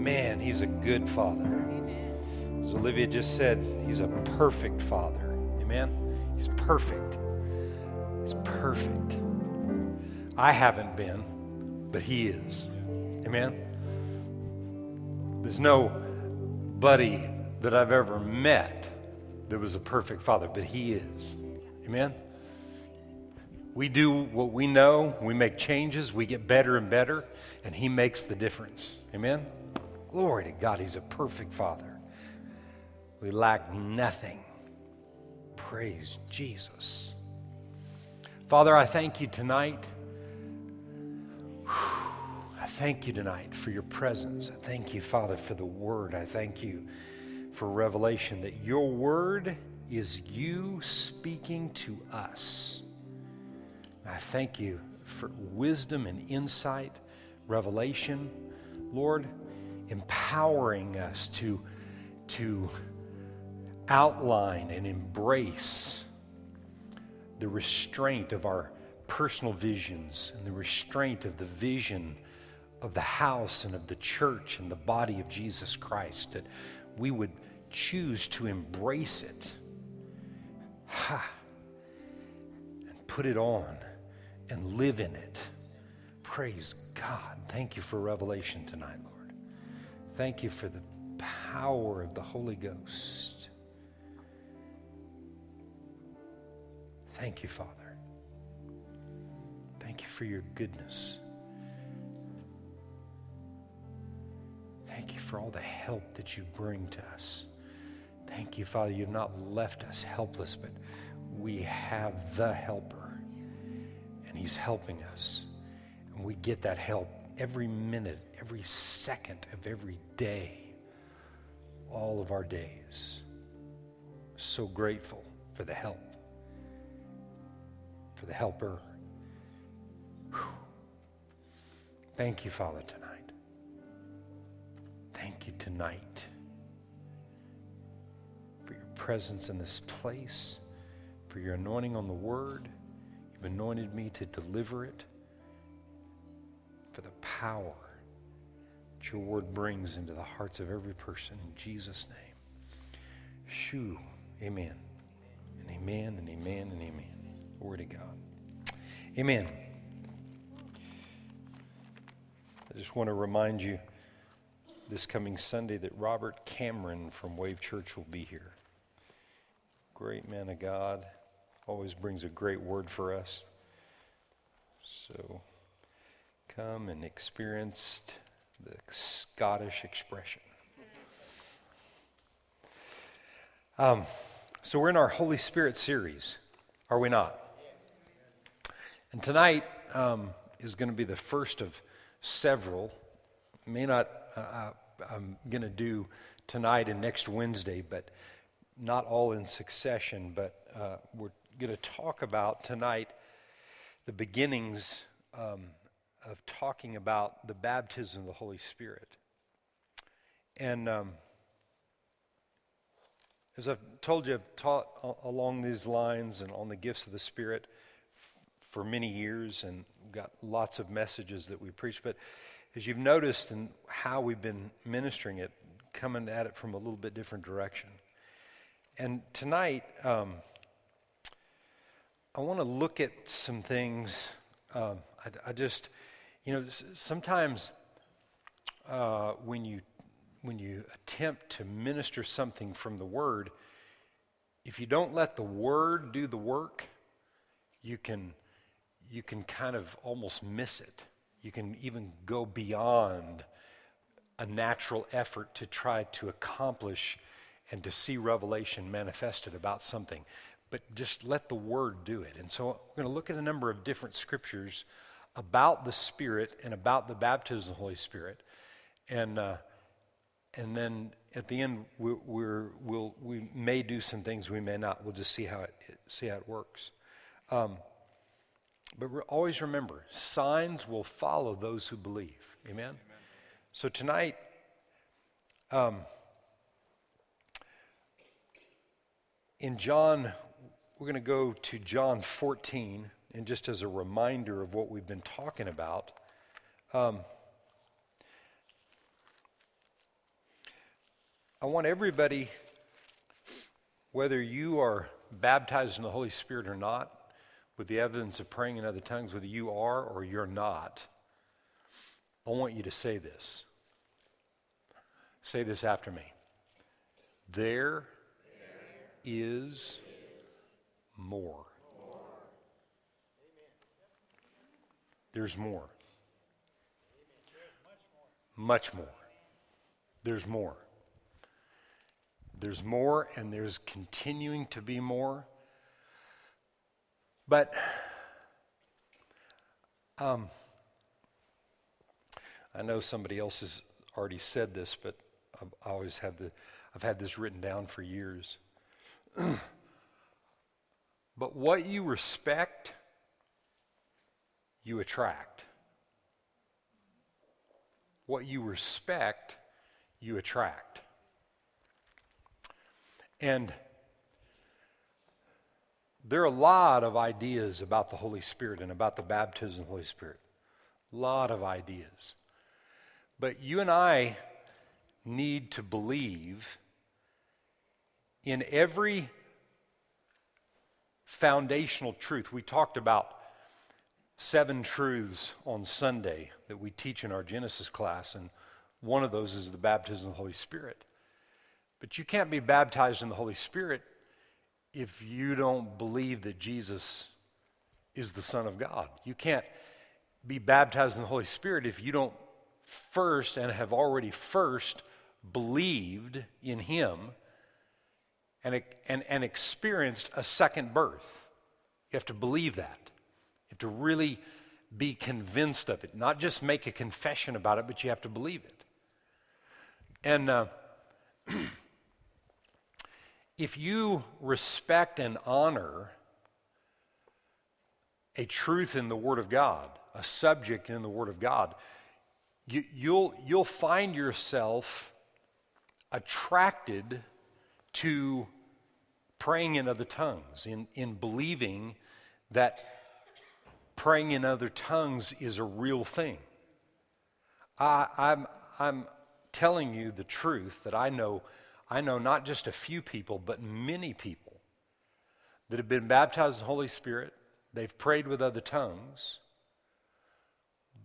Man, He's a good Father. As Olivia just said, He's a perfect Father. Amen? He's perfect. He's perfect. I haven't been, but He is. Amen? There's no buddy that I've ever met that was a perfect father, but He is. Amen? We do what we know, we make changes, we get better and better, and He makes the difference. Amen? Glory to God, He's a perfect Father. We lack nothing. Praise Jesus. Father, I thank you tonight. I thank you tonight for your presence. I thank you, Father, for the word. I thank you for revelation that your word is you speaking to us. I thank you for wisdom and insight, revelation, Lord, empowering us to, to outline and embrace the restraint of our personal visions and the restraint of the vision of the house and of the church and the body of Jesus Christ, that we would choose to embrace it ha, and put it on and live in it. Praise God. Thank you for revelation tonight, Lord. Thank you for the power of the Holy Ghost. Thank you, Father. Thank you for your goodness. Thank you for all the help that you bring to us. Thank you, Father. You've not left us helpless, but we have the helper, and he's helping us. And we get that help every minute, every second of every day, all of our days. So grateful for the help, for the helper. Whew. Thank you, Father, tonight. Thank you tonight for your presence in this place, for your anointing on the word. You've anointed me to deliver it, for the power that your word brings into the hearts of every person. In Jesus' name. Shoo. Amen. And amen and amen and amen. Glory to God. Amen. I just want to remind you this coming Sunday that Robert Cameron from Wave Church will be here. Great man of God, always brings a great word for us. So come and experienced the Scottish expression. Um, so we're in our Holy Spirit series, are we not? And tonight um, is going to be the first of several. May not, uh, uh I'm going to do tonight and next Wednesday, but not all in succession. But uh, we're going to talk about tonight the beginnings um, of talking about the baptism of the Holy Spirit. And um, as I've told you, I've taught along these lines and on the gifts of the Spirit f- for many years and got lots of messages that we preach. But as you've noticed in how we've been ministering it, coming at it from a little bit different direction. And tonight, um, I want to look at some things. Um, I, I, just, you know, sometimes uh, when you when you attempt to minister something from the Word, if you don't let the Word do the work, you can you can kind of almost miss it. You can even go beyond a natural effort to try to accomplish and to see revelation manifested about something. But just let the Word do it. And so we're going to look at a number of different scriptures about the Spirit and about the baptism of the Holy Spirit. And, uh, and then at the end, we we'll, we may do some things, we may not. We'll just see how it, see how it works. Um, but re- always remember, signs will follow those who believe. Amen? Amen. So tonight, um, in John, we're going to go to John 14, and just as a reminder of what we've been talking about. Um, I want everybody, whether you are baptized in the Holy Spirit or not, with the evidence of praying in other tongues, whether you are or you're not, I want you to say this. Say this after me. There is more. There's more. Much more. There's more. There's more, and there's continuing to be more. But um, I know somebody else has already said this, but I've always had the, I've had this written down for years. but what you respect, you attract. What you respect, you attract. And there are a lot of ideas about the Holy Spirit and about the baptism of the Holy Spirit. A lot of ideas. But you and I need to believe in every foundational truth. We talked about seven truths on Sunday that we teach in our Genesis class, and one of those is the baptism of the Holy Spirit. But you can't be baptized in the Holy Spirit if you don't believe that Jesus is the Son of God. You can't be baptized in the Holy Spirit if you don't first and have already first believed in Him and, and, and experienced a second birth. You have to believe that. Have to really be convinced of it, not just make a confession about it, but you have to believe it. And uh, if you respect and honor a truth in the Word of God, a subject in the Word of God, you, you'll, you'll find yourself attracted to praying in other tongues, in, in believing that praying in other tongues is a real thing. I, I'm, I'm telling you the truth that I know I know not just a few people, but many people that have been baptized in the Holy Spirit. They've prayed with other tongues,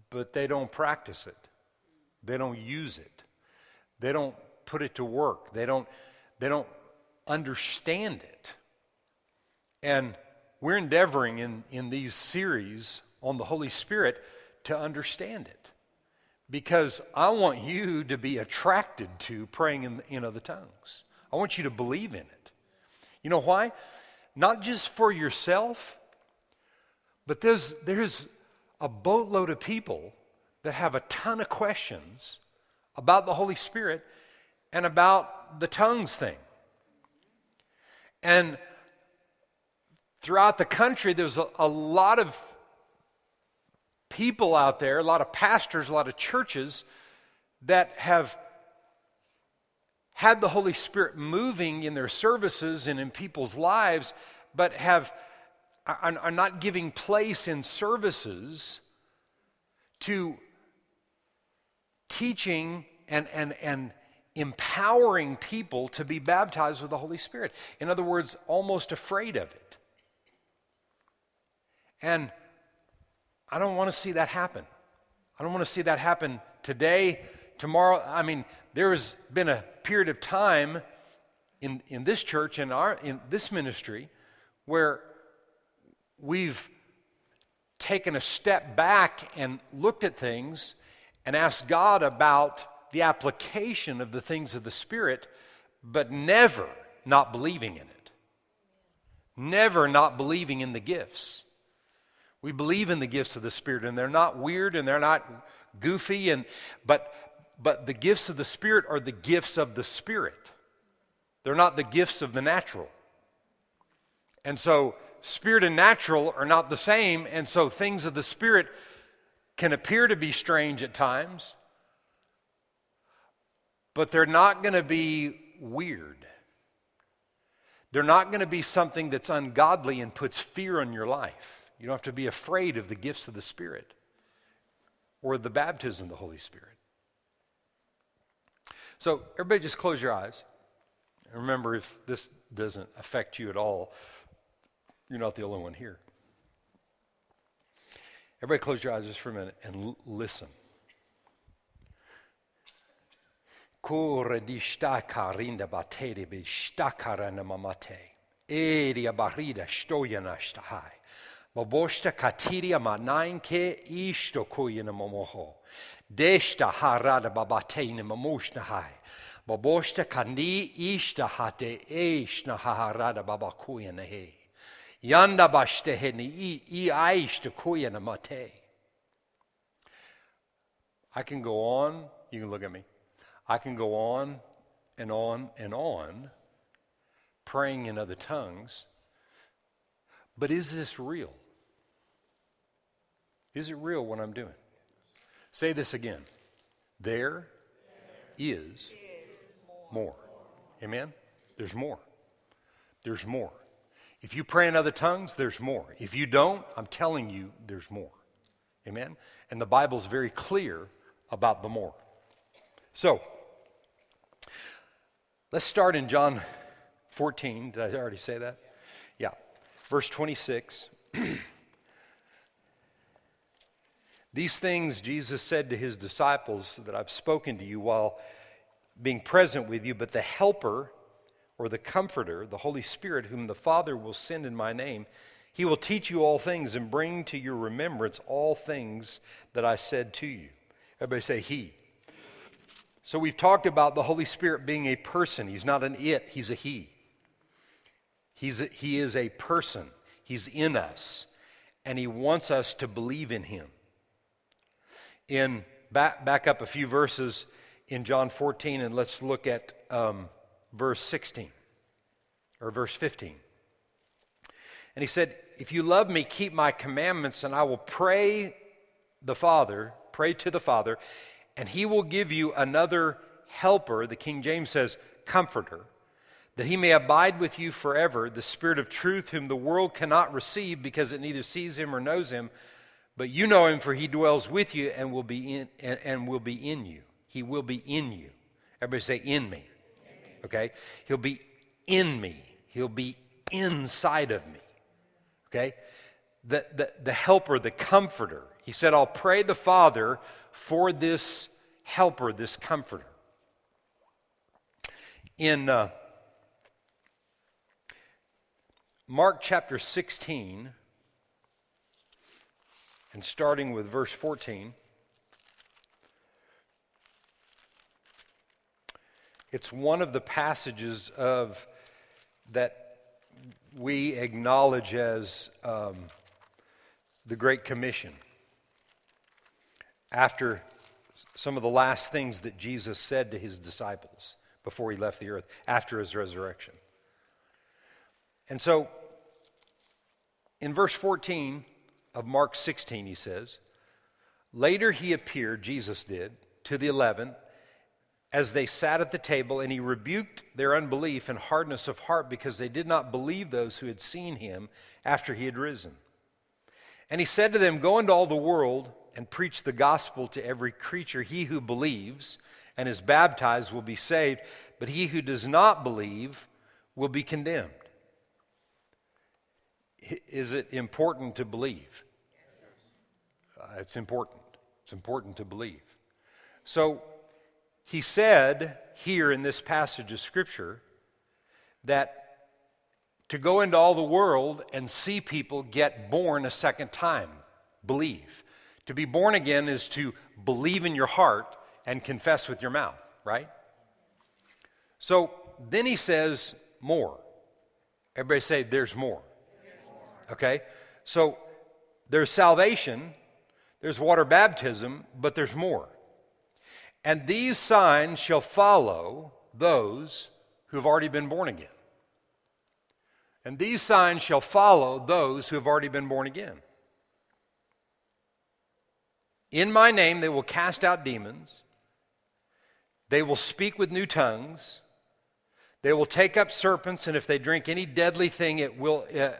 but they don't practice it. They don't use it. They don't put it to work. They don't, they don't understand it. And we're endeavoring in, in these series on the Holy Spirit to understand it because I want you to be attracted to praying in, in other tongues. I want you to believe in it. You know why? Not just for yourself, but there's, there's a boatload of people that have a ton of questions about the Holy Spirit and about the tongues thing. And throughout the country, there's a, a lot of people out there, a lot of pastors, a lot of churches that have had the Holy Spirit moving in their services and in people's lives, but have are, are not giving place in services to teaching and, and, and empowering people to be baptized with the Holy Spirit. In other words, almost afraid of it. And I don't want to see that happen. I don't want to see that happen today, tomorrow. I mean, there has been a period of time in, in this church, in, our, in this ministry, where we've taken a step back and looked at things and asked God about the application of the things of the Spirit, but never not believing in it. Never not believing in the gifts. We believe in the gifts of the Spirit, and they're not weird and they're not goofy, and, but, but the gifts of the Spirit are the gifts of the Spirit. They're not the gifts of the natural. And so, spirit and natural are not the same, and so things of the Spirit can appear to be strange at times, but they're not going to be weird. They're not going to be something that's ungodly and puts fear on your life. You don't have to be afraid of the gifts of the Spirit or the baptism of the Holy Spirit. So, everybody just close your eyes. And remember, if this doesn't affect you at all, you're not the only one here. Everybody, close your eyes just for a minute and l- listen. Di stakarinda bateri katiria harada babateina mamushna hai. Ishta eishna he. Yanda i aishta kuyana mate. I can go on. You can look at me. I can go on and on and on praying in other tongues. But is this real? Is it real what I'm doing? Say this again. There is more. Amen? There's more. There's more. If you pray in other tongues, there's more. If you don't, I'm telling you, there's more. Amen? And the Bible's very clear about the more. So, let's start in John 14. Did I already say that? Yeah. Verse 26. These things Jesus said to his disciples that I've spoken to you while being present with you, but the Helper or the Comforter, the Holy Spirit, whom the Father will send in my name, he will teach you all things and bring to your remembrance all things that I said to you. Everybody say, He. So we've talked about the Holy Spirit being a person. He's not an it, He's a He. He's a, he is a person, He's in us, and He wants us to believe in Him in back, back up a few verses in John 14 and let's look at um, verse 16 or verse 15. And he said, If you love me, keep my commandments, and I will pray the Father, pray to the Father, and he will give you another helper, the King James says, comforter, that he may abide with you forever, the Spirit of truth, whom the world cannot receive because it neither sees him or knows him but you know him, for he dwells with you and will be in, and, and will be in you. He will be in you. Everybody say, in me. Okay? He'll be in me. He'll be inside of me. Okay? The, the, the helper, the comforter. He said, I'll pray the Father for this helper, this comforter. In uh, Mark chapter 16, and starting with verse 14, it's one of the passages of that we acknowledge as um, the Great Commission. After some of the last things that Jesus said to his disciples before he left the earth, after his resurrection. And so, in verse 14, of Mark 16, he says, Later he appeared, Jesus did, to the eleven as they sat at the table, and he rebuked their unbelief and hardness of heart because they did not believe those who had seen him after he had risen. And he said to them, Go into all the world and preach the gospel to every creature. He who believes and is baptized will be saved, but he who does not believe will be condemned. Is it important to believe? Uh, it's important. It's important to believe. So he said here in this passage of Scripture that to go into all the world and see people get born a second time, believe. To be born again is to believe in your heart and confess with your mouth, right? So then he says more. Everybody say, there's more. Okay? So there's salvation, there's water baptism, but there's more. And these signs shall follow those who have already been born again. And these signs shall follow those who have already been born again. In my name they will cast out demons. They will speak with new tongues. They will take up serpents, and if they drink any deadly thing, it will. Uh, uh,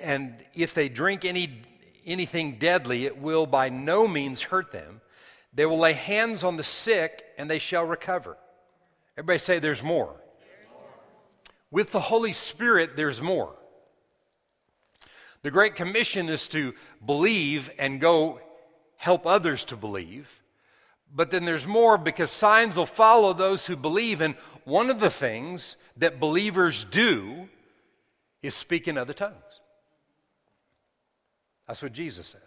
and if they drink any anything deadly, it will by no means hurt them. They will lay hands on the sick and they shall recover. Everybody say, There's more. With the Holy Spirit, there's more. The Great Commission is to believe and go help others to believe. But then there's more because signs will follow those who believe. And one of the things that believers do is speak in other tongues. That's what Jesus said.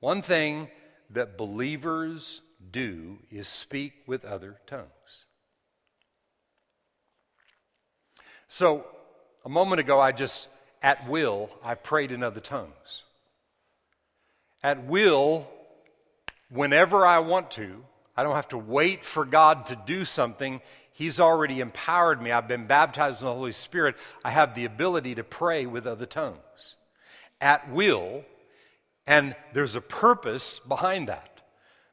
One thing that believers do is speak with other tongues. So, a moment ago, I just, at will, I prayed in other tongues. At will, whenever I want to, I don't have to wait for God to do something. He's already empowered me. I've been baptized in the Holy Spirit. I have the ability to pray with other tongues at will, and there's a purpose behind that.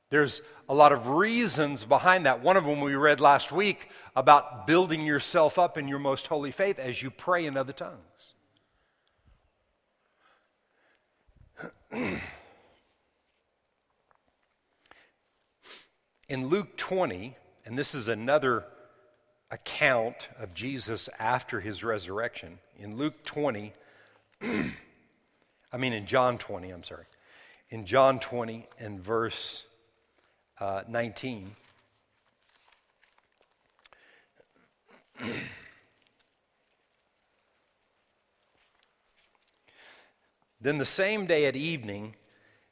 There's a lot of reasons behind that. One of them we read last week about building yourself up in your most holy faith as you pray in other tongues. in Luke 20, and this is another account of Jesus after his resurrection, in Luke 20, I mean in John 20, I'm sorry, in John 20 and verse uh, 19. then the same day at evening,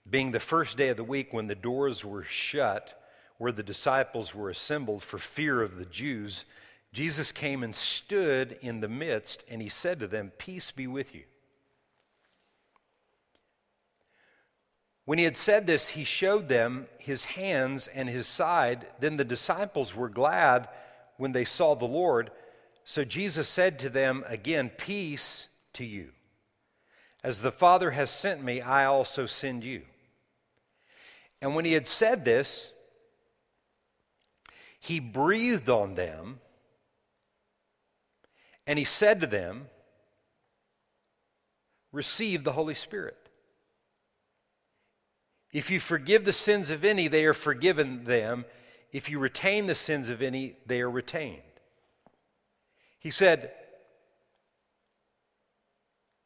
being the first day of the week when the doors were shut, where the disciples were assembled for fear of the Jews, Jesus came and stood in the midst, and he said to them, Peace be with you. When he had said this, he showed them his hands and his side. Then the disciples were glad when they saw the Lord. So Jesus said to them again, Peace to you. As the Father has sent me, I also send you. And when he had said this, he breathed on them and he said to them, Receive the Holy Spirit. If you forgive the sins of any, they are forgiven them. If you retain the sins of any, they are retained. He said,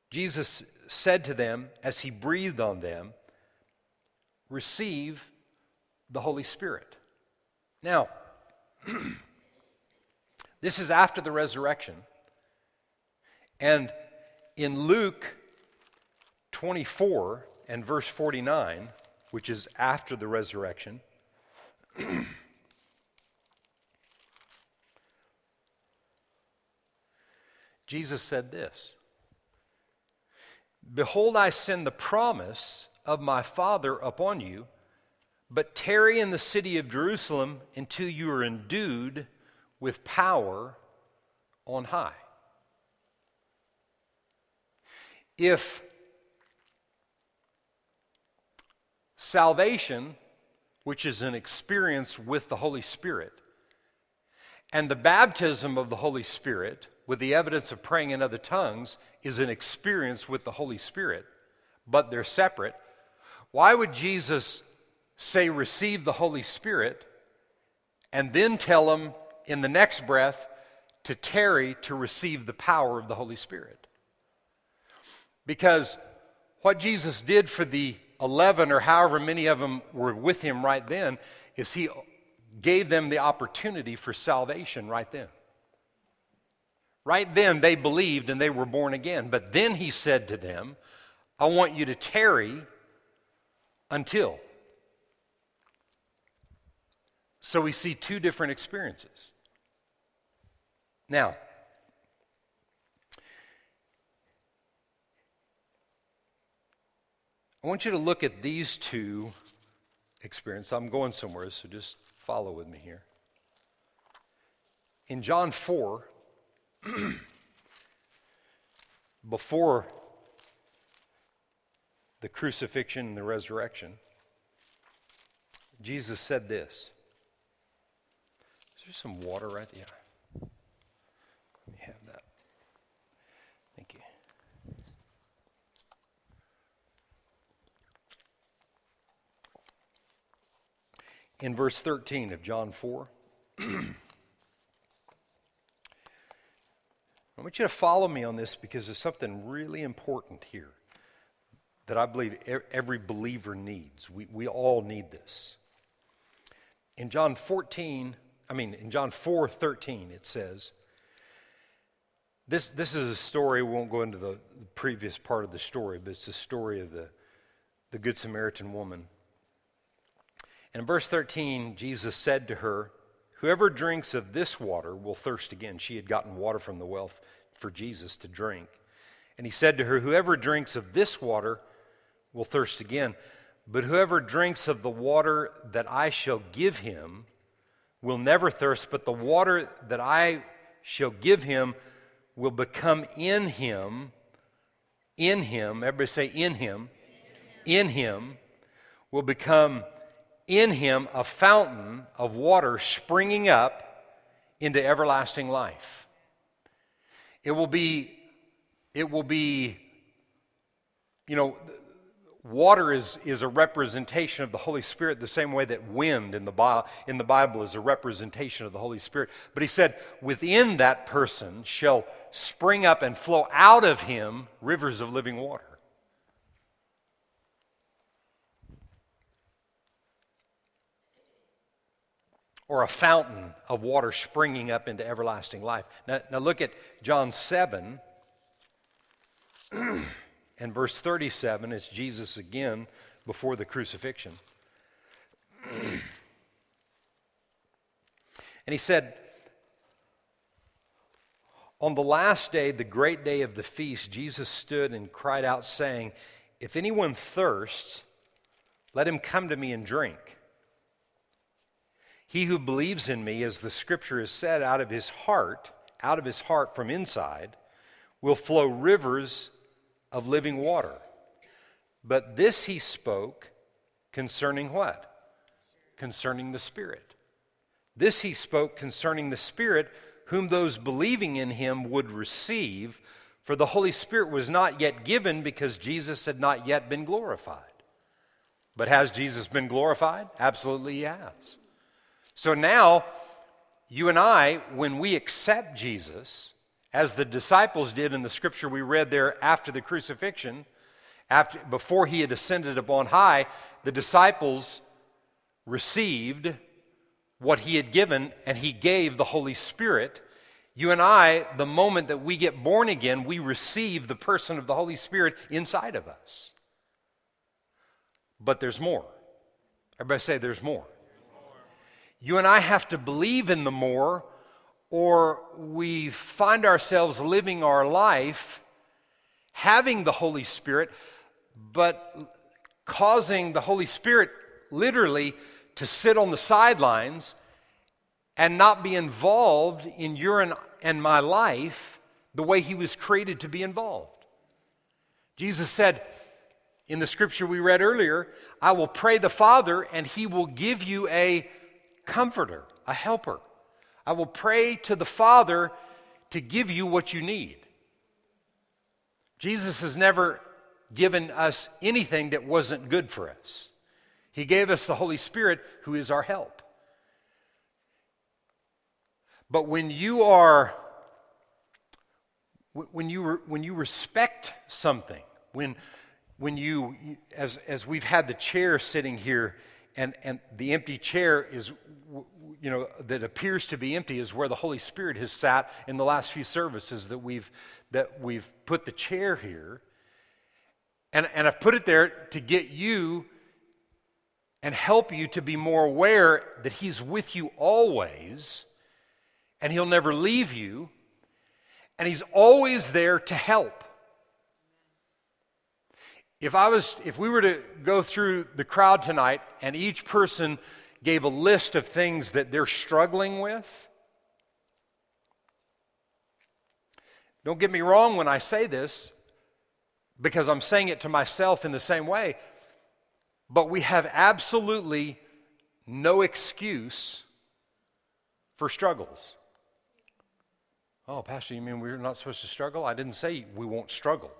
Jesus said to them as he breathed on them, Receive the Holy Spirit. Now, this is after the resurrection. And in Luke 24 and verse 49, which is after the resurrection, Jesus said this Behold, I send the promise of my Father upon you. But tarry in the city of Jerusalem until you are endued with power on high. If salvation, which is an experience with the Holy Spirit, and the baptism of the Holy Spirit, with the evidence of praying in other tongues, is an experience with the Holy Spirit, but they're separate, why would Jesus say, receive the Holy Spirit, and then tell them in the next breath to tarry to receive the power of the Holy Spirit. Because what Jesus did for the 11 or however many of them were with him right then is he gave them the opportunity for salvation right then. Right then, they believed and they were born again. But then he said to them, I want you to tarry until. So we see two different experiences. Now, I want you to look at these two experiences. I'm going somewhere, so just follow with me here. In John 4, before the crucifixion and the resurrection, Jesus said this Is there some water right there? Let me have that. Thank you. In verse 13 of John 4, I want you to follow me on this because there's something really important here that I believe every believer needs. We, we all need this. In John 14, I mean, in John 4 13, it says, this, this is a story, we won't go into the previous part of the story, but it's the story of the, the Good Samaritan woman. And in verse 13, Jesus said to her, Whoever drinks of this water will thirst again. She had gotten water from the well for Jesus to drink. And he said to her, Whoever drinks of this water will thirst again. But whoever drinks of the water that I shall give him will never thirst, but the water that I shall give him will become in him, in him, everybody say in him, in him, will become in him a fountain of water springing up into everlasting life. It will be, it will be, you know, water is, is a representation of the Holy Spirit the same way that wind in the, in the Bible is a representation of the Holy Spirit. But he said, within that person shall spring up and flow out of him rivers of living water. Or a fountain of water springing up into everlasting life. Now, now look at John 7. And verse 37, it's Jesus again before the crucifixion. and he said, On the last day, the great day of the feast, Jesus stood and cried out, saying, If anyone thirsts, let him come to me and drink. He who believes in me, as the scripture has said, out of his heart, out of his heart from inside, will flow rivers of living water. But this he spoke concerning what? Concerning the Spirit. This he spoke concerning the Spirit, whom those believing in him would receive, for the Holy Spirit was not yet given because Jesus had not yet been glorified. But has Jesus been glorified? Absolutely, he has. So now, you and I, when we accept Jesus, as the disciples did in the scripture we read there after the crucifixion, after, before he had ascended upon high, the disciples received what he had given, and he gave the Holy Spirit. You and I, the moment that we get born again, we receive the person of the Holy Spirit inside of us. But there's more. Everybody say, there's more. You and I have to believe in the more or we find ourselves living our life having the Holy Spirit, but causing the Holy Spirit literally to sit on the sidelines and not be involved in your and my life the way he was created to be involved. Jesus said in the scripture we read earlier, I will pray the Father, and he will give you a comforter, a helper I will pray to the Father to give you what you need. Jesus has never given us anything that wasn't good for us. He gave us the Holy Spirit, who is our help. But when you are, when you, when you respect something, when, when you, as, as we've had the chair sitting here, and, and the empty chair is you know, that appears to be empty is where the Holy Spirit has sat in the last few services that we've, that we've put the chair here. And, and I've put it there to get you and help you to be more aware that He's with you always and He'll never leave you and He's always there to help. If I was if we were to go through the crowd tonight and each person gave a list of things that they're struggling with. Don't get me wrong when I say this, because I'm saying it to myself in the same way, but we have absolutely no excuse for struggles. Oh, Pastor, you mean we're not supposed to struggle? I didn't say we won't struggle.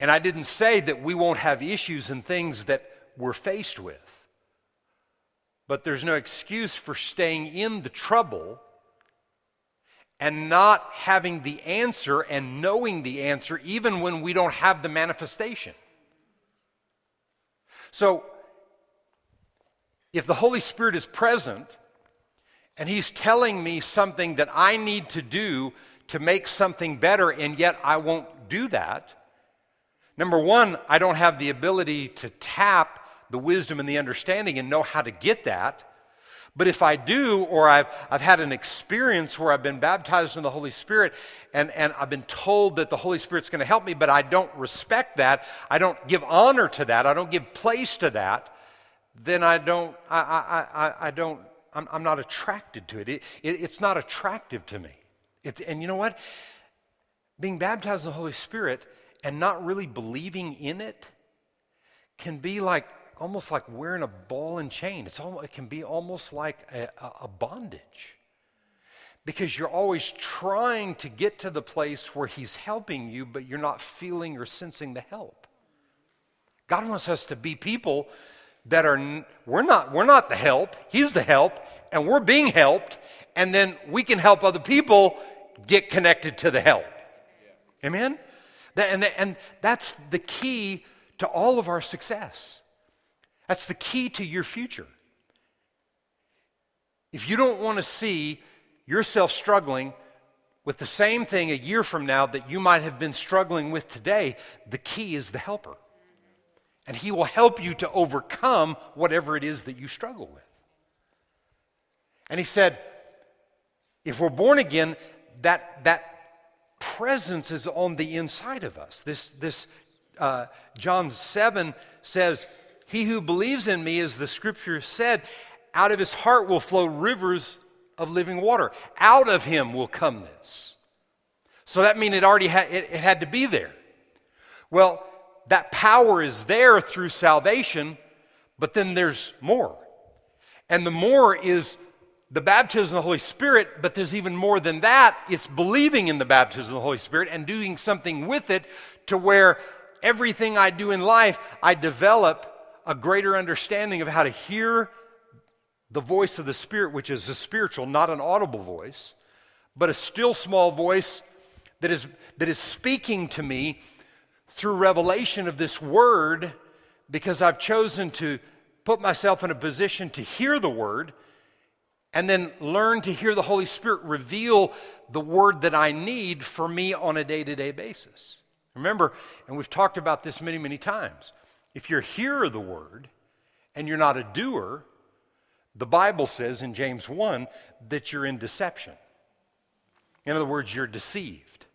And I didn't say that we won't have issues and things that we're faced with. But there's no excuse for staying in the trouble and not having the answer and knowing the answer even when we don't have the manifestation. So, if the Holy Spirit is present and He's telling me something that I need to do to make something better, and yet I won't do that, number one, I don't have the ability to tap the wisdom and the understanding and know how to get that. But if I do, or I've, I've had an experience where I've been baptized in the Holy Spirit and, and I've been told that the Holy Spirit's going to help me, but I don't respect that, I don't give honor to that, I don't give place to that, then I don't, I, I, I, I don't, I'm, I'm, not attracted to it. It, it. It's not attractive to me. It's, and you know what? Being baptized in the Holy Spirit and not really believing in it can be like almost like wearing a ball and chain. It's almost, it can be almost like a, a bondage. Because you're always trying to get to the place where He's helping you, but you're not feeling or sensing the help. God wants us to be people that are we're not we're not the help. He's the help and we're being helped and then we can help other people get connected to the help. Amen? And, and that's the key to all of our success that's the key to your future if you don't want to see yourself struggling with the same thing a year from now that you might have been struggling with today the key is the helper and He will help you to overcome whatever it is that you struggle with. And He said, if we're born again, that, that presence is on the inside of us. This, this uh, John 7 says, He who believes in me, as the scripture said, out of his heart will flow rivers of living water. Out of him will come this. So that means it already had, it, it had to be there. Well, that power is there through salvation, but then there's more. And the more is the baptism of the Holy Spirit, but there's even more than that. It's believing in the baptism of the Holy Spirit and doing something with it to where everything I do in life, I develop a greater understanding of how to hear the voice of the Spirit, which is a spiritual, not an audible voice, but a still small voice that is, that is speaking to me through revelation of this word because I've chosen to put myself in a position to hear the word and then learn to hear the Holy Spirit reveal the word that I need for me on a day to day basis. Remember, and we've talked about this many, many times. If you're a hearer of the word and you're not a doer, the Bible says in James 1 that you're in deception. In other words, you're deceived.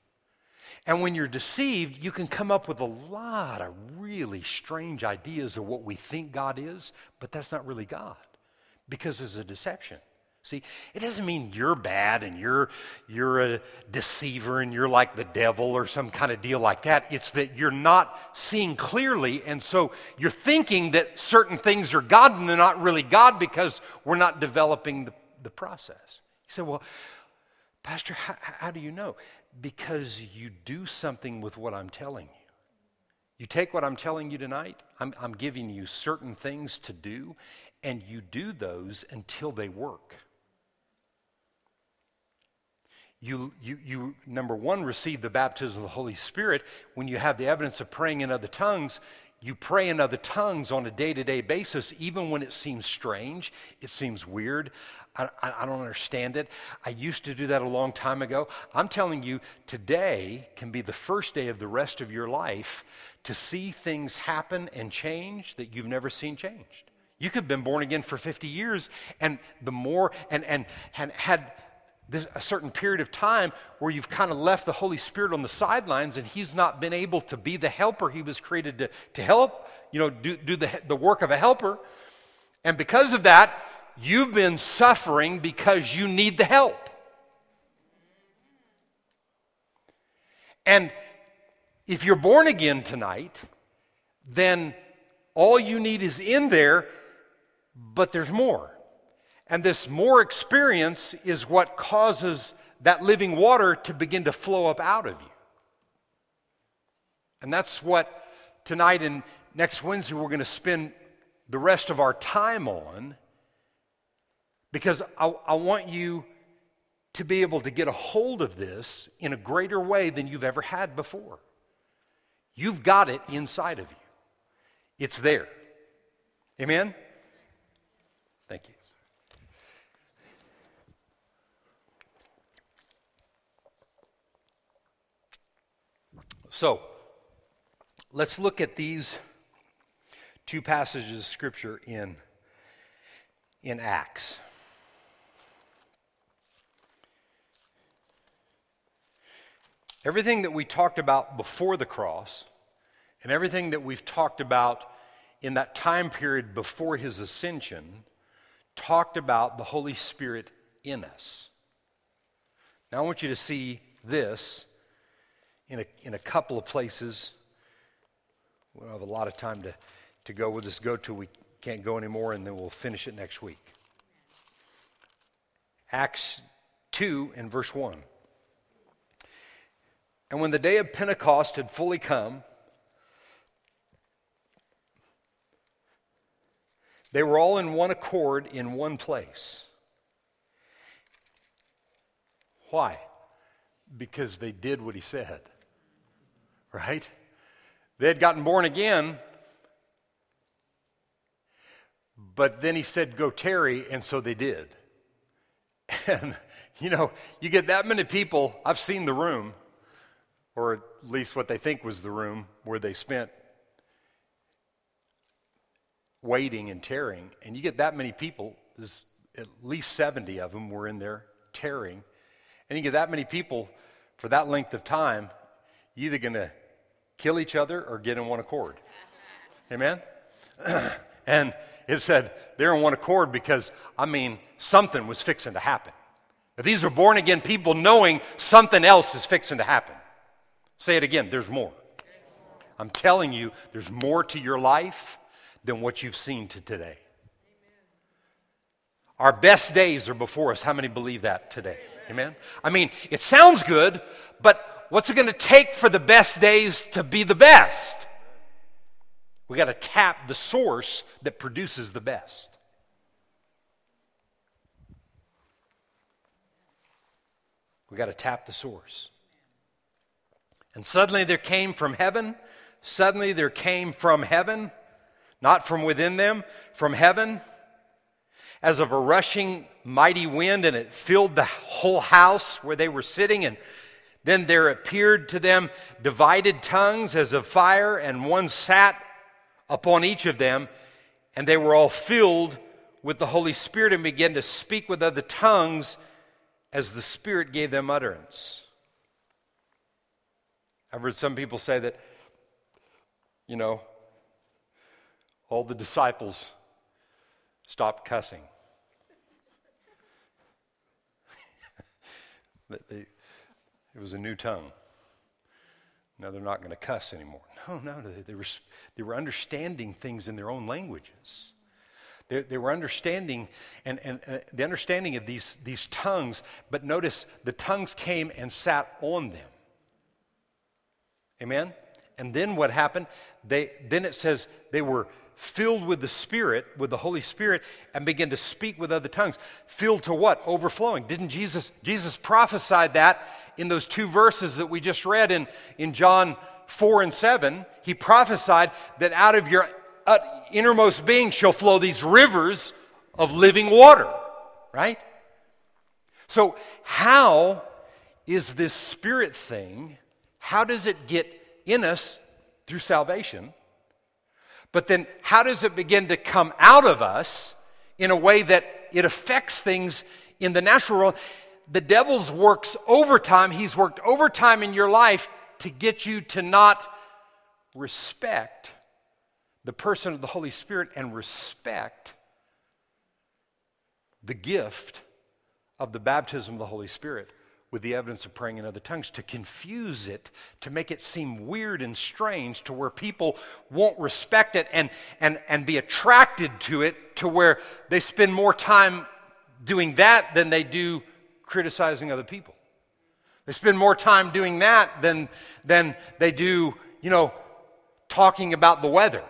And when you're deceived, you can come up with a lot of really strange ideas of what we think God is, but that's not really God because it's a deception. See, it doesn't mean you're bad and you're, you're a deceiver and you're like the devil or some kind of deal like that. It's that you're not seeing clearly, and so you're thinking that certain things are God and they're not really God because we're not developing the, the process. You say, well, Pastor, how, how do you know? Because you do something with what I'm telling you. You take what I'm telling you tonight, I'm, I'm giving you certain things to do, and you do those until they work. You, you, you, number one, receive the baptism of the Holy Spirit. When you have the evidence of praying in other tongues, you pray in other tongues on a day to day basis, even when it seems strange, it seems weird. I, I, I, don't understand it. I used to do that a long time ago. I'm telling you, today can be the first day of the rest of your life to see things happen and change that you've never seen changed. You could have been born again for 50 years, and the more, and, and, and had this, a certain period of time where you've kind of left the Holy Spirit on the sidelines and He's not been able to be the helper He was created to, to help, you know, do, do the, the work of a helper. And because of that, you've been suffering because you need the help. And if you're born again tonight, then all you need is in there, but there's more. And this more experience is what causes that living water to begin to flow up out of you. And that's what tonight and next Wednesday we're going to spend the rest of our time on because I, I want you to be able to get a hold of this in a greater way than you've ever had before. You've got it inside of you, it's there. Amen? Thank you. So, let's look at these two passages of Scripture in, in Acts. Everything that we talked about before the cross and everything that we've talked about in that time period before his ascension talked about the Holy Spirit in us. Now, I want you to see this in a, in a couple of places. We don't have a lot of time to, to go. We'll just go till we can't go anymore, and then we'll finish it next week. Acts 2 and verse 1. And when the day of Pentecost had fully come, they were all in one accord in one place. Why? Because they did what he said. Right? They had gotten born again, but then he said, Go tarry, and so they did. And, you know, you get that many people, I've seen the room or at least what they think was the room where they spent waiting and tearing. And you get that many people, there's at least 70 of them were in there tearing. And you get that many people for that length of time, you're either going to kill each other or get in one accord. Amen? and it said they're in one accord because, I mean, something was fixing to happen. These are born again people knowing something else is fixing to happen. Say it again there's more. I'm telling you, there's more to your life than what you've seen to today. Our best days are before us. How many believe that today? Amen? I mean, it sounds good, but what's it going to take for the best days to be the best? We got to tap the source that produces the best. We got to tap the source. And suddenly there came from heaven, suddenly there came from heaven, not from within them, from heaven, as of a rushing mighty wind, and it filled the whole house where they were sitting. And then there appeared to them divided tongues as of fire, and one sat upon each of them, and they were all filled with the Holy Spirit and began to speak with other tongues as the Spirit gave them utterance. I've heard some people say that, you know, all the disciples stopped cussing. it was a new tongue. Now they're not going to cuss anymore. No, no, they, they, were, they were understanding things in their own languages. They, they were understanding and, and uh, the understanding of these, these tongues, but notice the tongues came and sat on them. Amen? And then what happened? They, then it says they were filled with the Spirit, with the Holy Spirit, and begin to speak with other tongues. Filled to what? Overflowing. Didn't Jesus, Jesus prophesied that in those two verses that we just read in, in John 4 and 7? He prophesied that out of your uh, innermost being shall flow these rivers of living water, right? So, how is this spirit thing how does it get in us through salvation? But then, how does it begin to come out of us in a way that it affects things in the natural world? The devil's works overtime. He's worked overtime in your life to get you to not respect the person of the Holy Spirit and respect the gift of the baptism of the Holy Spirit with the evidence of praying in other tongues to confuse it, to make it seem weird and strange, to where people won't respect it and, and, and be attracted to it, to where they spend more time doing that than they do criticizing other people. They spend more time doing that than, than they do, you know, talking about the weather.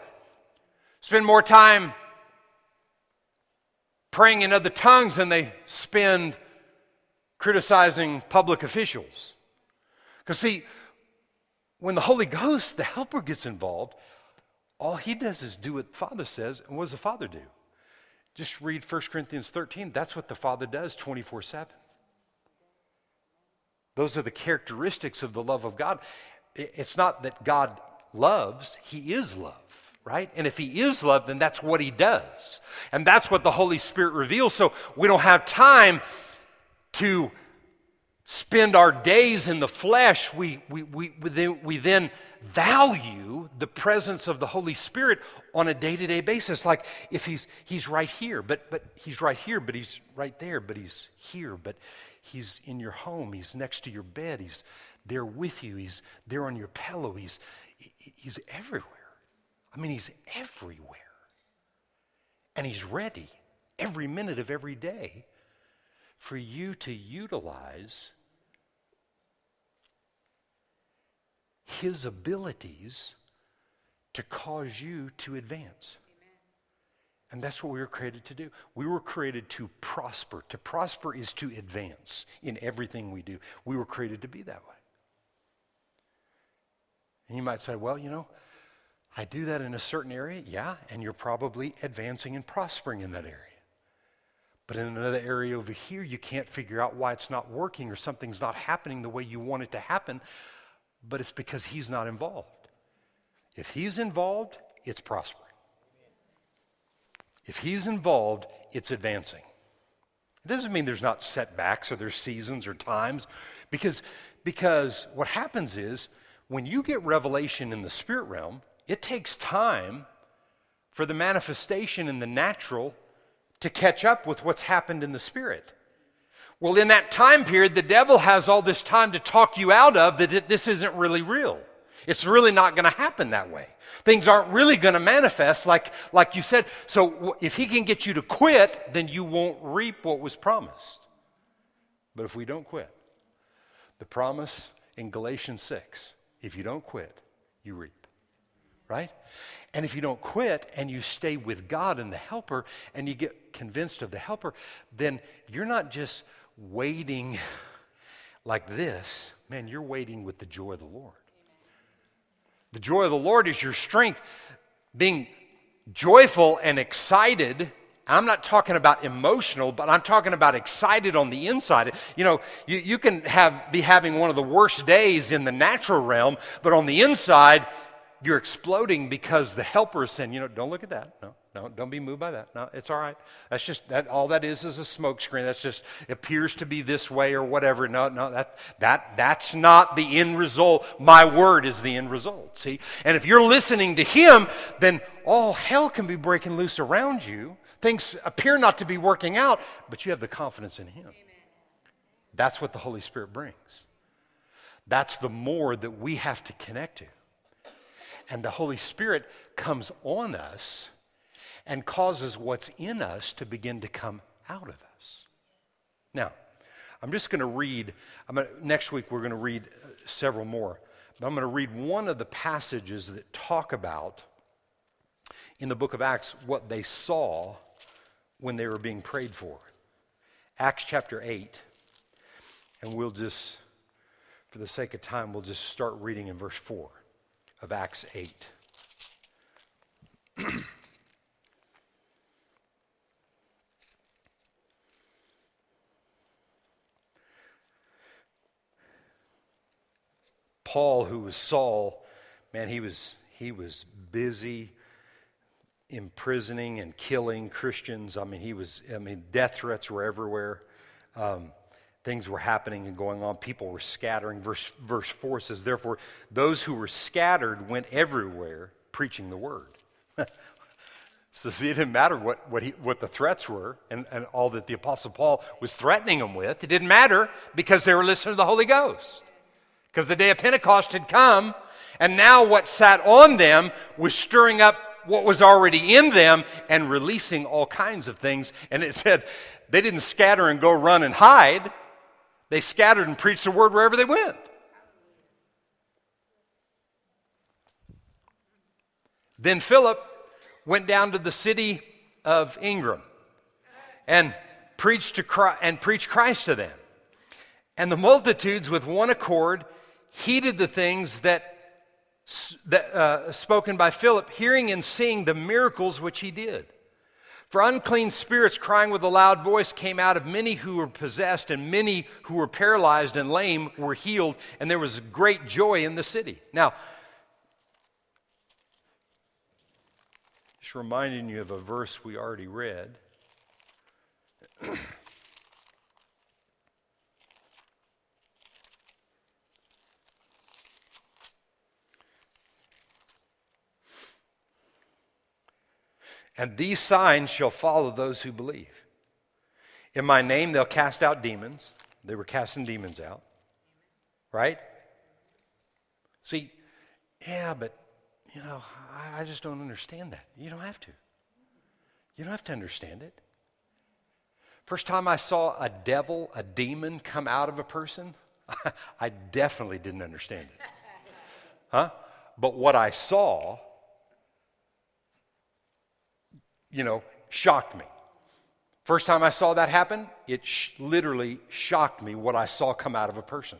Spend more time praying in other tongues than they spend criticizing public officials. Because, see, when the Holy Ghost, the helper, gets involved, all he does is do what the Father says. And what does the Father do? Just read 1 Corinthians 13. That's what the Father does 24 7. Those are the characteristics of the love of God. It's not that God loves, He is love, right? And if He is love, then that's what He does. And that's what the Holy Spirit reveals. So we don't have time to spend our days in the flesh, we, we, we, we, then, we then value the presence of the Holy Spirit on a day to day basis. Like if he's, he's right here, but, but he's right here, but he's right there, but he's here, but he's in your home, he's next to your bed, he's there with you, he's there on your pillow, he's, he's everywhere. I mean, he's everywhere. And he's ready every minute of every day for you to utilize his abilities to cause you to advance. And that's what we were created to do. We were created to prosper. To prosper is to advance in everything we do. We were created to be that way. And you might say, well, you know, I do that in a certain area. Yeah, and you're probably advancing and prospering in that area. But in another area over here, you can't figure out why it's not working or something's not happening the way you want it to happen but it's because he's not involved. If he's involved, it's prospering. If he's involved, it's advancing. It doesn't mean there's not setbacks or there's seasons or times, because, because what happens is when you get revelation in the spirit realm, it takes time for the manifestation in the natural to catch up with what's happened in the spirit. Well, in that time period, the devil has all this time to talk you out of that this isn't really real. It's really not going to happen that way. Things aren't really going to manifest like, like you said. So if he can get you to quit, then you won't reap what was promised. But if we don't quit, the promise in Galatians 6 if you don't quit, you reap. Right? And if you don't quit and you stay with God and the helper and you get convinced of the helper, then you're not just waiting like this, man, you're waiting with the joy of the Lord. The joy of the Lord is your strength. Being joyful and excited. I'm not talking about emotional, but I'm talking about excited on the inside. You know, you, you can have, be having one of the worst days in the natural realm, but on the inside, you're exploding because the helper is saying, you know, don't look at that. No, no, don't be moved by that. No, it's all right. That's just that all that is is a smoke screen. That's just appears to be this way or whatever. No, no, that that that's not the end result. My word is the end result. See? And if you're listening to him, then all hell can be breaking loose around you. Things appear not to be working out, but you have the confidence in him. Amen. That's what the Holy Spirit brings. That's the more that we have to connect to. And the Holy Spirit comes on us and causes what's in us to begin to come out of us. Now, I'm just going to read, gonna, next week we're going to read uh, several more, but I'm going to read one of the passages that talk about in the book of Acts what they saw when they were being prayed for. Acts chapter 8, and we'll just, for the sake of time, we'll just start reading in verse 4 of Acts 8. Paul, who was Saul, man, he was, he was busy imprisoning and killing Christians. I mean, he was, I mean, death threats were everywhere. Um, things were happening and going on. People were scattering. Verse, verse 4 says, Therefore, those who were scattered went everywhere preaching the word. so see, it didn't matter what, what, he, what the threats were and, and all that the Apostle Paul was threatening them with. It didn't matter because they were listening to the Holy Ghost because the day of Pentecost had come, and now what sat on them was stirring up what was already in them and releasing all kinds of things. And it said they didn't scatter and go run and hide, they scattered and preached the word wherever they went. Then Philip went down to the city of Ingram and preached to Christ, and preached Christ to them. And the multitudes, with one accord, heeded the things that, that uh, spoken by Philip, hearing and seeing the miracles which he did. For unclean spirits, crying with a loud voice, came out of many who were possessed, and many who were paralyzed and lame were healed, and there was great joy in the city. Now, just reminding you of a verse we already read. And these signs shall follow those who believe. In my name, they'll cast out demons. They were casting demons out. Right? See, yeah, but, you know, I, I just don't understand that. You don't have to. You don't have to understand it. First time I saw a devil, a demon come out of a person, I definitely didn't understand it. Huh? But what I saw you know, shocked me. First time I saw that happen, it sh- literally shocked me what I saw come out of a person.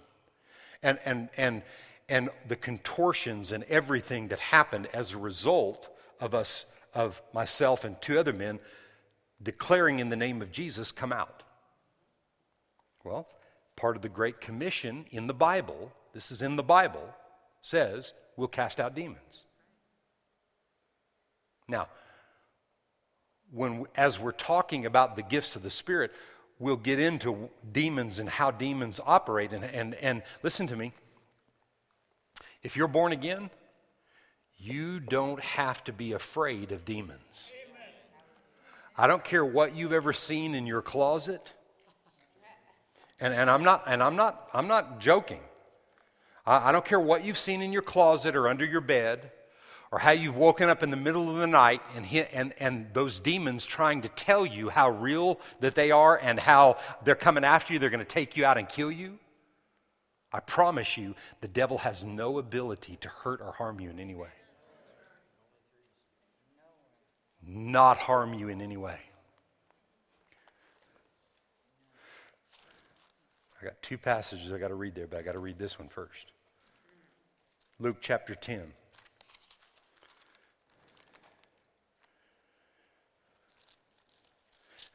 And, and, and, and the contortions and everything that happened as a result of us, of myself and two other men declaring in the name of Jesus, come out. Well, part of the Great Commission in the Bible, this is in the Bible, says, we'll cast out demons. Now, when, as we're talking about the gifts of the Spirit, we'll get into demons and how demons operate. And, and, and listen to me if you're born again, you don't have to be afraid of demons. I don't care what you've ever seen in your closet. And, and I'm not and I'm not I'm not joking. I, I don't care what you've seen in your closet or under your bed or how you've woken up in the middle of the night and, and, and those demons trying to tell you how real that they are and how they're coming after you, they're going to take you out and kill you. I promise you, the devil has no ability to hurt or harm you in any way. Not harm you in any way. I got two passages I got to read there, but I got to read this one first. Luke chapter 10.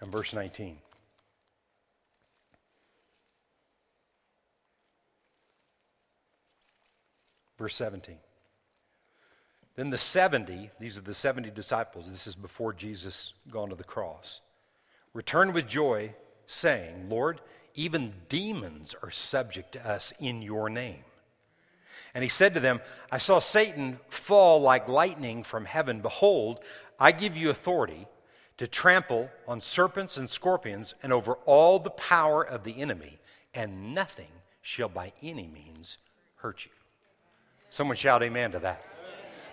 And verse 19. Verse 17. Then the 70, these are the 70 disciples, this is before Jesus gone to the cross, returned with joy, saying, Lord, even demons are subject to us in your name. And he said to them, I saw Satan fall like lightning from heaven. Behold, I give you authority to trample on serpents and scorpions and over all the power of the enemy, and nothing shall by any means hurt you. Someone shout amen to that.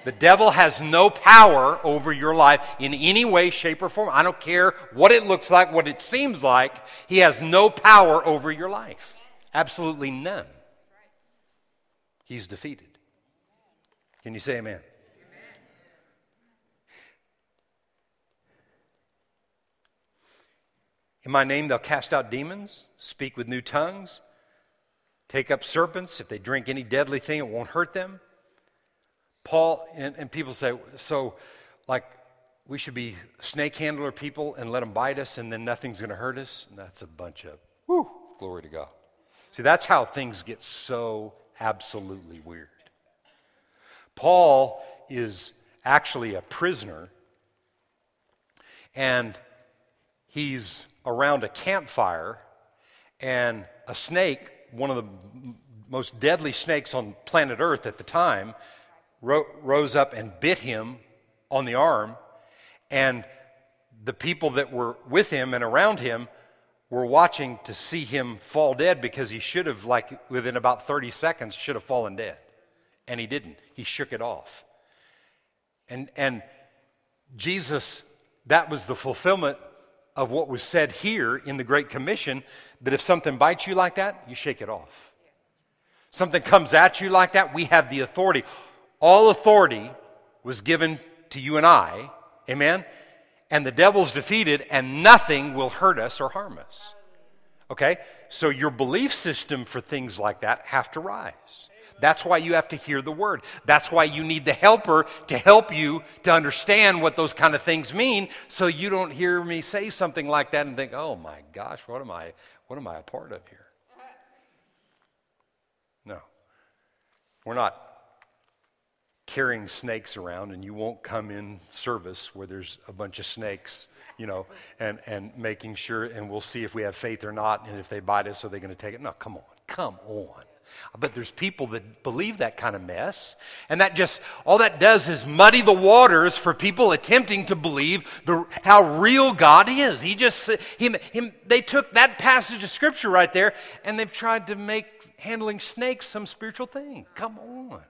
The devil has no power over your life in any way, shape, or form. I don't care what it looks like, what it seems like. He has no power over your life. Absolutely none. He's defeated. Can you say amen? In my name, they'll cast out demons, speak with new tongues, take up serpents. If they drink any deadly thing, it won't hurt them. Paul, and, and people say, so, like, we should be snake handler people and let them bite us and then nothing's going to hurt us? And that's a bunch of, whoo, glory to God. See, that's how things get so absolutely weird. Paul is actually a prisoner and he's around a campfire, and a snake, one of the most deadly snakes on planet Earth at the time, ro- rose up and bit him on the arm. And the people that were with him and around him were watching to see him fall dead because he should have, like within about 30 seconds, should have fallen dead. And he didn't. He shook it off. And, and Jesus, that was the fulfillment of what was said here in the Great Commission that if something bites you like that, you shake it off. Something comes at you like that, we have the authority. All authority was given to you and I, amen? And the devil's defeated, and nothing will hurt us or harm us. Okay? So your belief system for things like that have to rise. That's why you have to hear the word. That's why you need the helper to help you to understand what those kind of things mean so you don't hear me say something like that and think, "Oh my gosh, what am I what am I a part of here?" No. We're not carrying snakes around and you won't come in service where there's a bunch of snakes you know and, and making sure and we'll see if we have faith or not and if they bite us are they going to take it? No come on come on. But there's people that believe that kind of mess and that just all that does is muddy the waters for people attempting to believe the, how real god is. He just him, him, they took that passage of scripture right there and they've tried to make handling snakes some spiritual thing. Come on.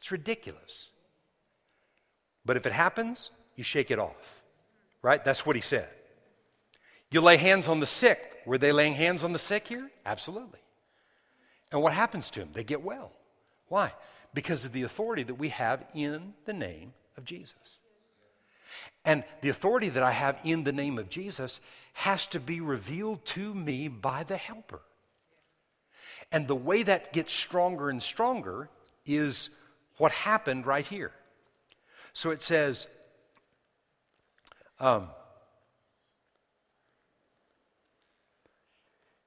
It's ridiculous. But if it happens, you shake it off. Right? That's what he said. You lay hands on the sick. Were they laying hands on the sick here? Absolutely. And what happens to them? They get well. Why? Because of the authority that we have in the name of Jesus. And the authority that I have in the name of Jesus has to be revealed to me by the helper. And the way that gets stronger and stronger is what happened right here. So it says, um,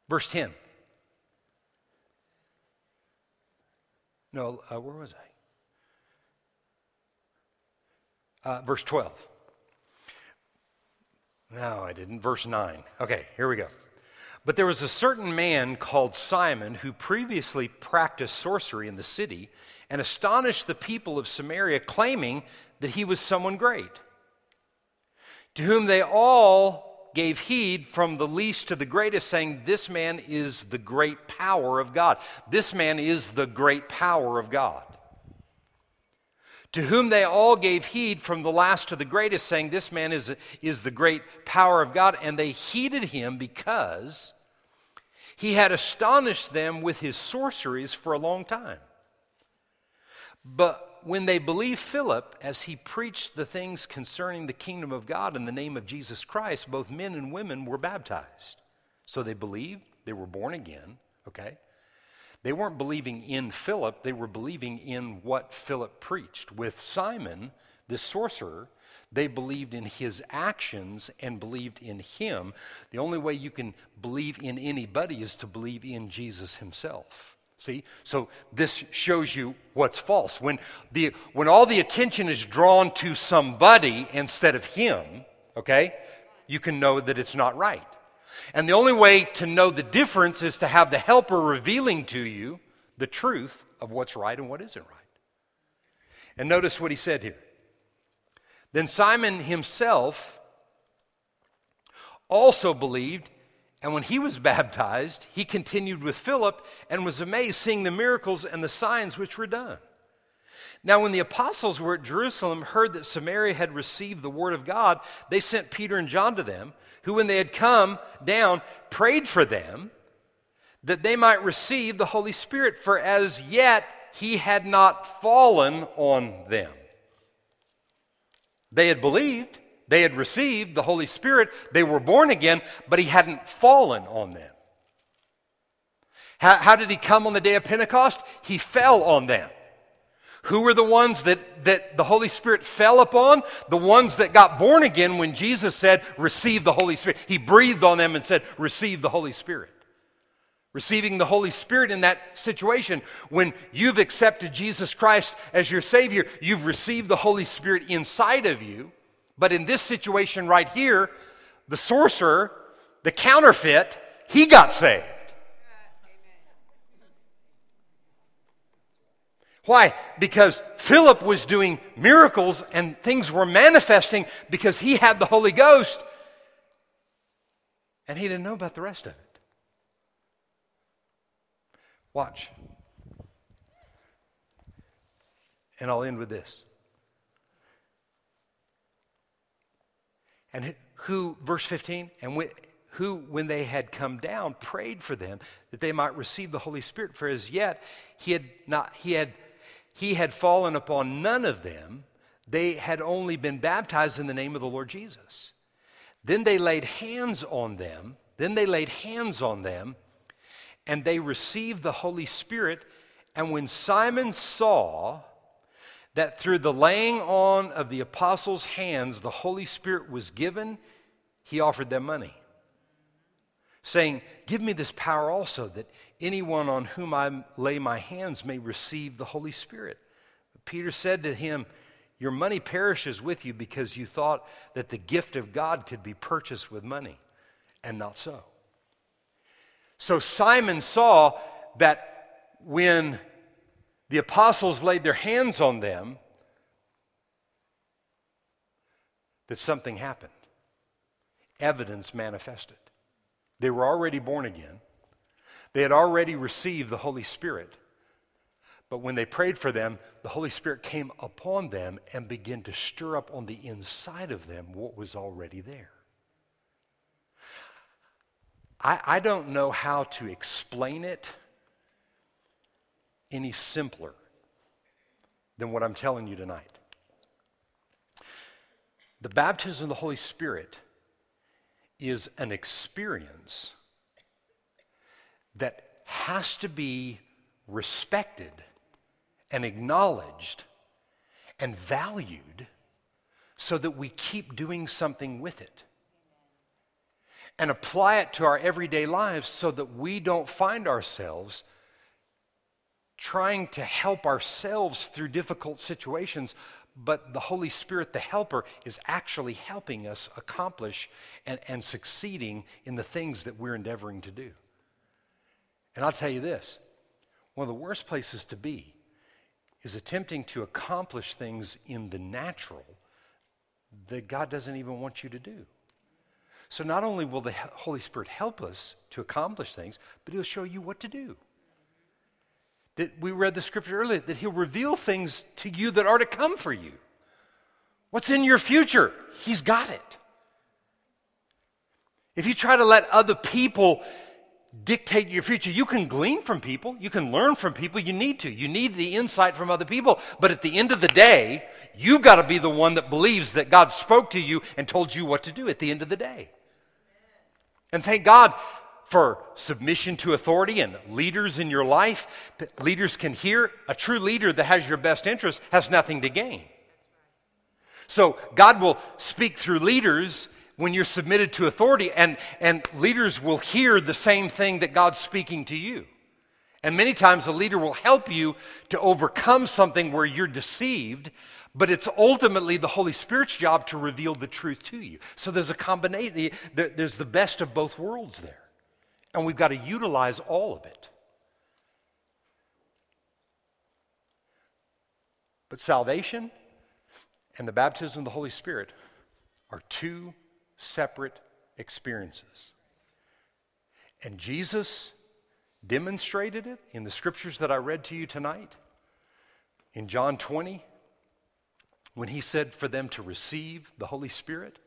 verse 10. No, uh, where was I? Uh, verse 12. No, I didn't. Verse 9. Okay, here we go. But there was a certain man called Simon who previously practiced sorcery in the city and astonished the people of Samaria, claiming that he was someone great, to whom they all gave heed from the least to the greatest, saying, This man is the great power of God. This man is the great power of God. To whom they all gave heed from the last to the greatest, saying, This man is, is the great power of God. And they heeded him because he had astonished them with his sorceries for a long time. But when they believed Philip as he preached the things concerning the kingdom of God in the name of Jesus Christ, both men and women were baptized. So they believed, they were born again, okay? They weren't believing in Philip, they were believing in what Philip preached. With Simon, the sorcerer, they believed in his actions and believed in him. The only way you can believe in anybody is to believe in Jesus himself. See? So this shows you what's false. When, the, when all the attention is drawn to somebody instead of him, okay, you can know that it's not right. And the only way to know the difference is to have the helper revealing to you the truth of what's right and what isn't right. And notice what he said here. Then Simon himself also believed and when he was baptized, he continued with Philip and was amazed seeing the miracles and the signs which were done. Now, when the apostles were at Jerusalem, heard that Samaria had received the word of God, they sent Peter and John to them, who, when they had come down, prayed for them that they might receive the Holy Spirit, for as yet he had not fallen on them. They had believed, they had received the Holy Spirit, they were born again, but he hadn't fallen on them. How, how, did he come on the day of Pentecost? He fell on them. Who were the ones that, that the Holy Spirit fell upon? The ones that got born again when Jesus said, Receive the Holy Spirit. He breathed on them and said, Receive the Holy Spirit. Receiving the Holy Spirit in that situation, when you've accepted Jesus Christ as your Savior, you've received the Holy Spirit inside of you. But in this situation right here, the sorcerer, the counterfeit, he got saved. Why? Because Philip was doing miracles and things were manifesting because he had the Holy Ghost and he didn't know about the rest of it. Watch. And I'll end with this. And who, verse 15, and who, when they had come down, prayed for them that they might receive the Holy Spirit. For as yet he had not, he had, he had fallen upon none of them. They had only been baptized in the name of the Lord Jesus. Then they laid hands on them. Then they laid hands on them, and they received the Holy Spirit. And when Simon saw that through the laying on of the apostles' hands the Holy Spirit was given, he offered them money, saying, Give me this power also, that anyone on whom I lay my hands may receive the Holy Spirit. But Peter said to him, Your money perishes with you because you thought that the gift of God could be purchased with money, and not so. So Simon saw that when the apostles laid their hands on them, that something happened evidence manifested. They were already born again, they had already received the Holy Spirit. But when they prayed for them, the Holy Spirit came upon them and began to stir up on the inside of them what was already there. I, I don't know how to explain it any simpler than what I'm telling you tonight. The baptism of the Holy Spirit is an experience that has to be respected and acknowledged and valued so that we keep doing something with it and apply it to our everyday lives so that we don't find ourselves trying to help ourselves through difficult situations, but the Holy Spirit, the helper, is actually helping us accomplish and, and succeeding in the things that we're endeavoring to do. And I'll tell you this one of the worst places to be is attempting to accomplish things in the natural that God doesn't even want you to do. So not only will the Holy Spirit help us to accomplish things, but He'll show you what to do that we read the scripture earlier that he'll reveal things to you that are to come for you. What's in your future? He's got it. If you try to let other people dictate your future, you can glean from people, you can learn from people, you need to. You need the insight from other people. But at the end of the day, you've got to be the one that believes that God spoke to you and told you what to do at the end of the day. And thank God for submission to authority and leaders in your life. Leaders can hear a true leader that has your best interest has nothing to gain. So God will speak through leaders when you're submitted to authority, and, and leaders will hear the same thing that God's speaking to you. And many times a leader will help you to overcome something where you're deceived, but it's ultimately the Holy Spirit's job to reveal the truth to you. So there's a combination, there's the best of both worlds there. And we've got to utilize all of it. But salvation and the baptism of the Holy Spirit are two separate experiences. And Jesus demonstrated it in the scriptures that I read to you tonight. In John 20, when he said for them to receive the Holy Spirit.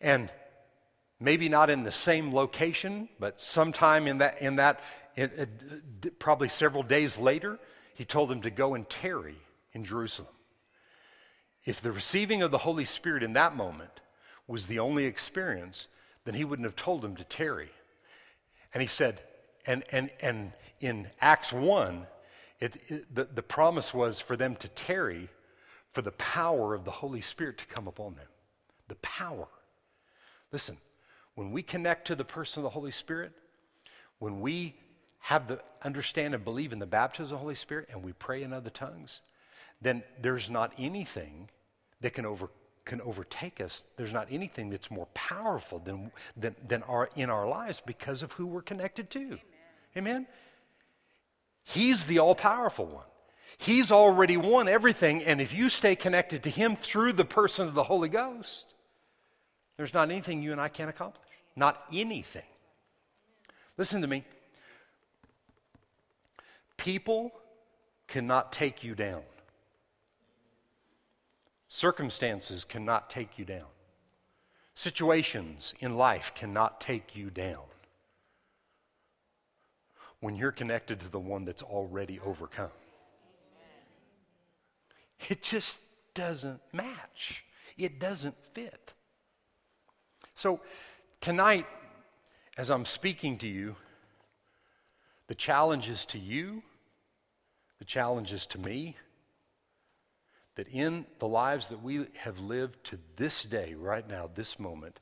And maybe not in the same location, but sometime in that, in that it, it, uh, probably several days later, he told them to go and tarry in Jerusalem. If the receiving of the Holy Spirit in that moment was the only experience, then he wouldn't have told them to tarry. And he said, and, and, and in Acts 1, it, it, the, the promise was for them to tarry for the power of the Holy Spirit to come upon them. The power. Listen, when we connect to the person of the Holy Spirit, when we have the understand and believe in the baptism of the Holy Spirit and we pray in other tongues, then there's not anything that can over can overtake us. There's not anything that's more powerful than than, than our in our lives because of who we're connected to. Amen. Amen? He's the all-powerful one. He's already won everything, and if you stay connected to him through the person of the Holy Ghost, there's not anything you and I can't accomplish. Not anything. Listen to me. People cannot take you down. Circumstances cannot take you down. Situations in life cannot take you down when you're connected to the one that's already overcome. It just doesn't match, it doesn't fit. So, tonight, as I'm speaking to you, the challenge is to you, the challenge is to me, that in the lives that we have lived to this day, right now, this moment,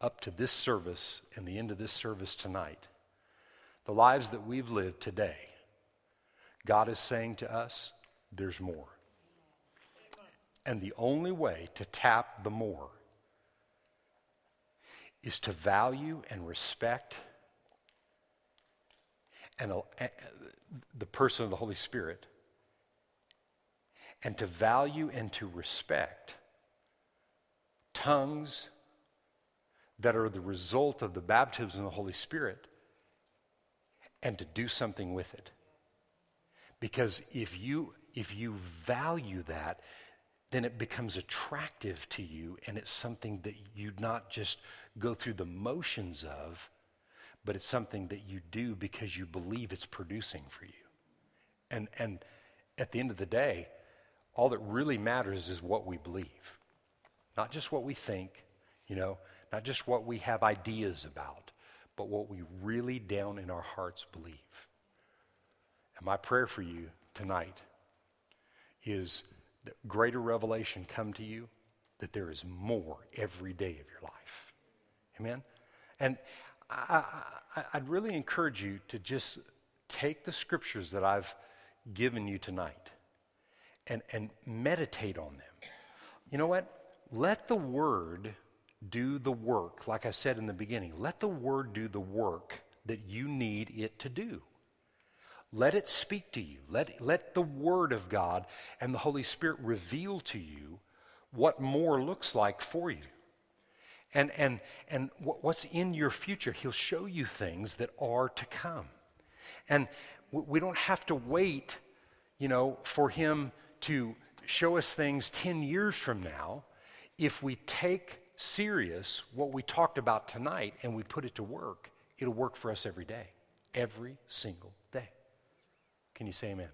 up to this service and the end of this service tonight, the lives that we've lived today, God is saying to us, there's more. And the only way to tap the more is to value and respect and uh, the person of the Holy Spirit and to value and to respect tongues that are the result of the baptism of the Holy Spirit and to do something with it. Because if you, if you value that, then it becomes attractive to you and it's something that you not just go through the motions of, but it's something that you do because you believe it's producing for you. And, and at the end of the day, all that really matters is what we believe, not just what we think, you know, not just what we have ideas about, but what we really down in our hearts believe. And my prayer for you tonight is greater revelation come to you, that there is more every day of your life. Amen? And I, would really encourage you to just take the scriptures that I've given you tonight and, and meditate on them. You know what? Let the Word do the work, like I said in the beginning. Let the Word do the work that you need it to do. Let it speak to you. Let, let the Word of God and the Holy Spirit reveal to you what more looks like for you. And, and, and what's in your future. He'll show you things that are to come. And we don't have to wait, you know, for Him to show us things 10 years from now if we take serious what we talked about tonight and we put it to work it'll work for us every day every single day can you say amen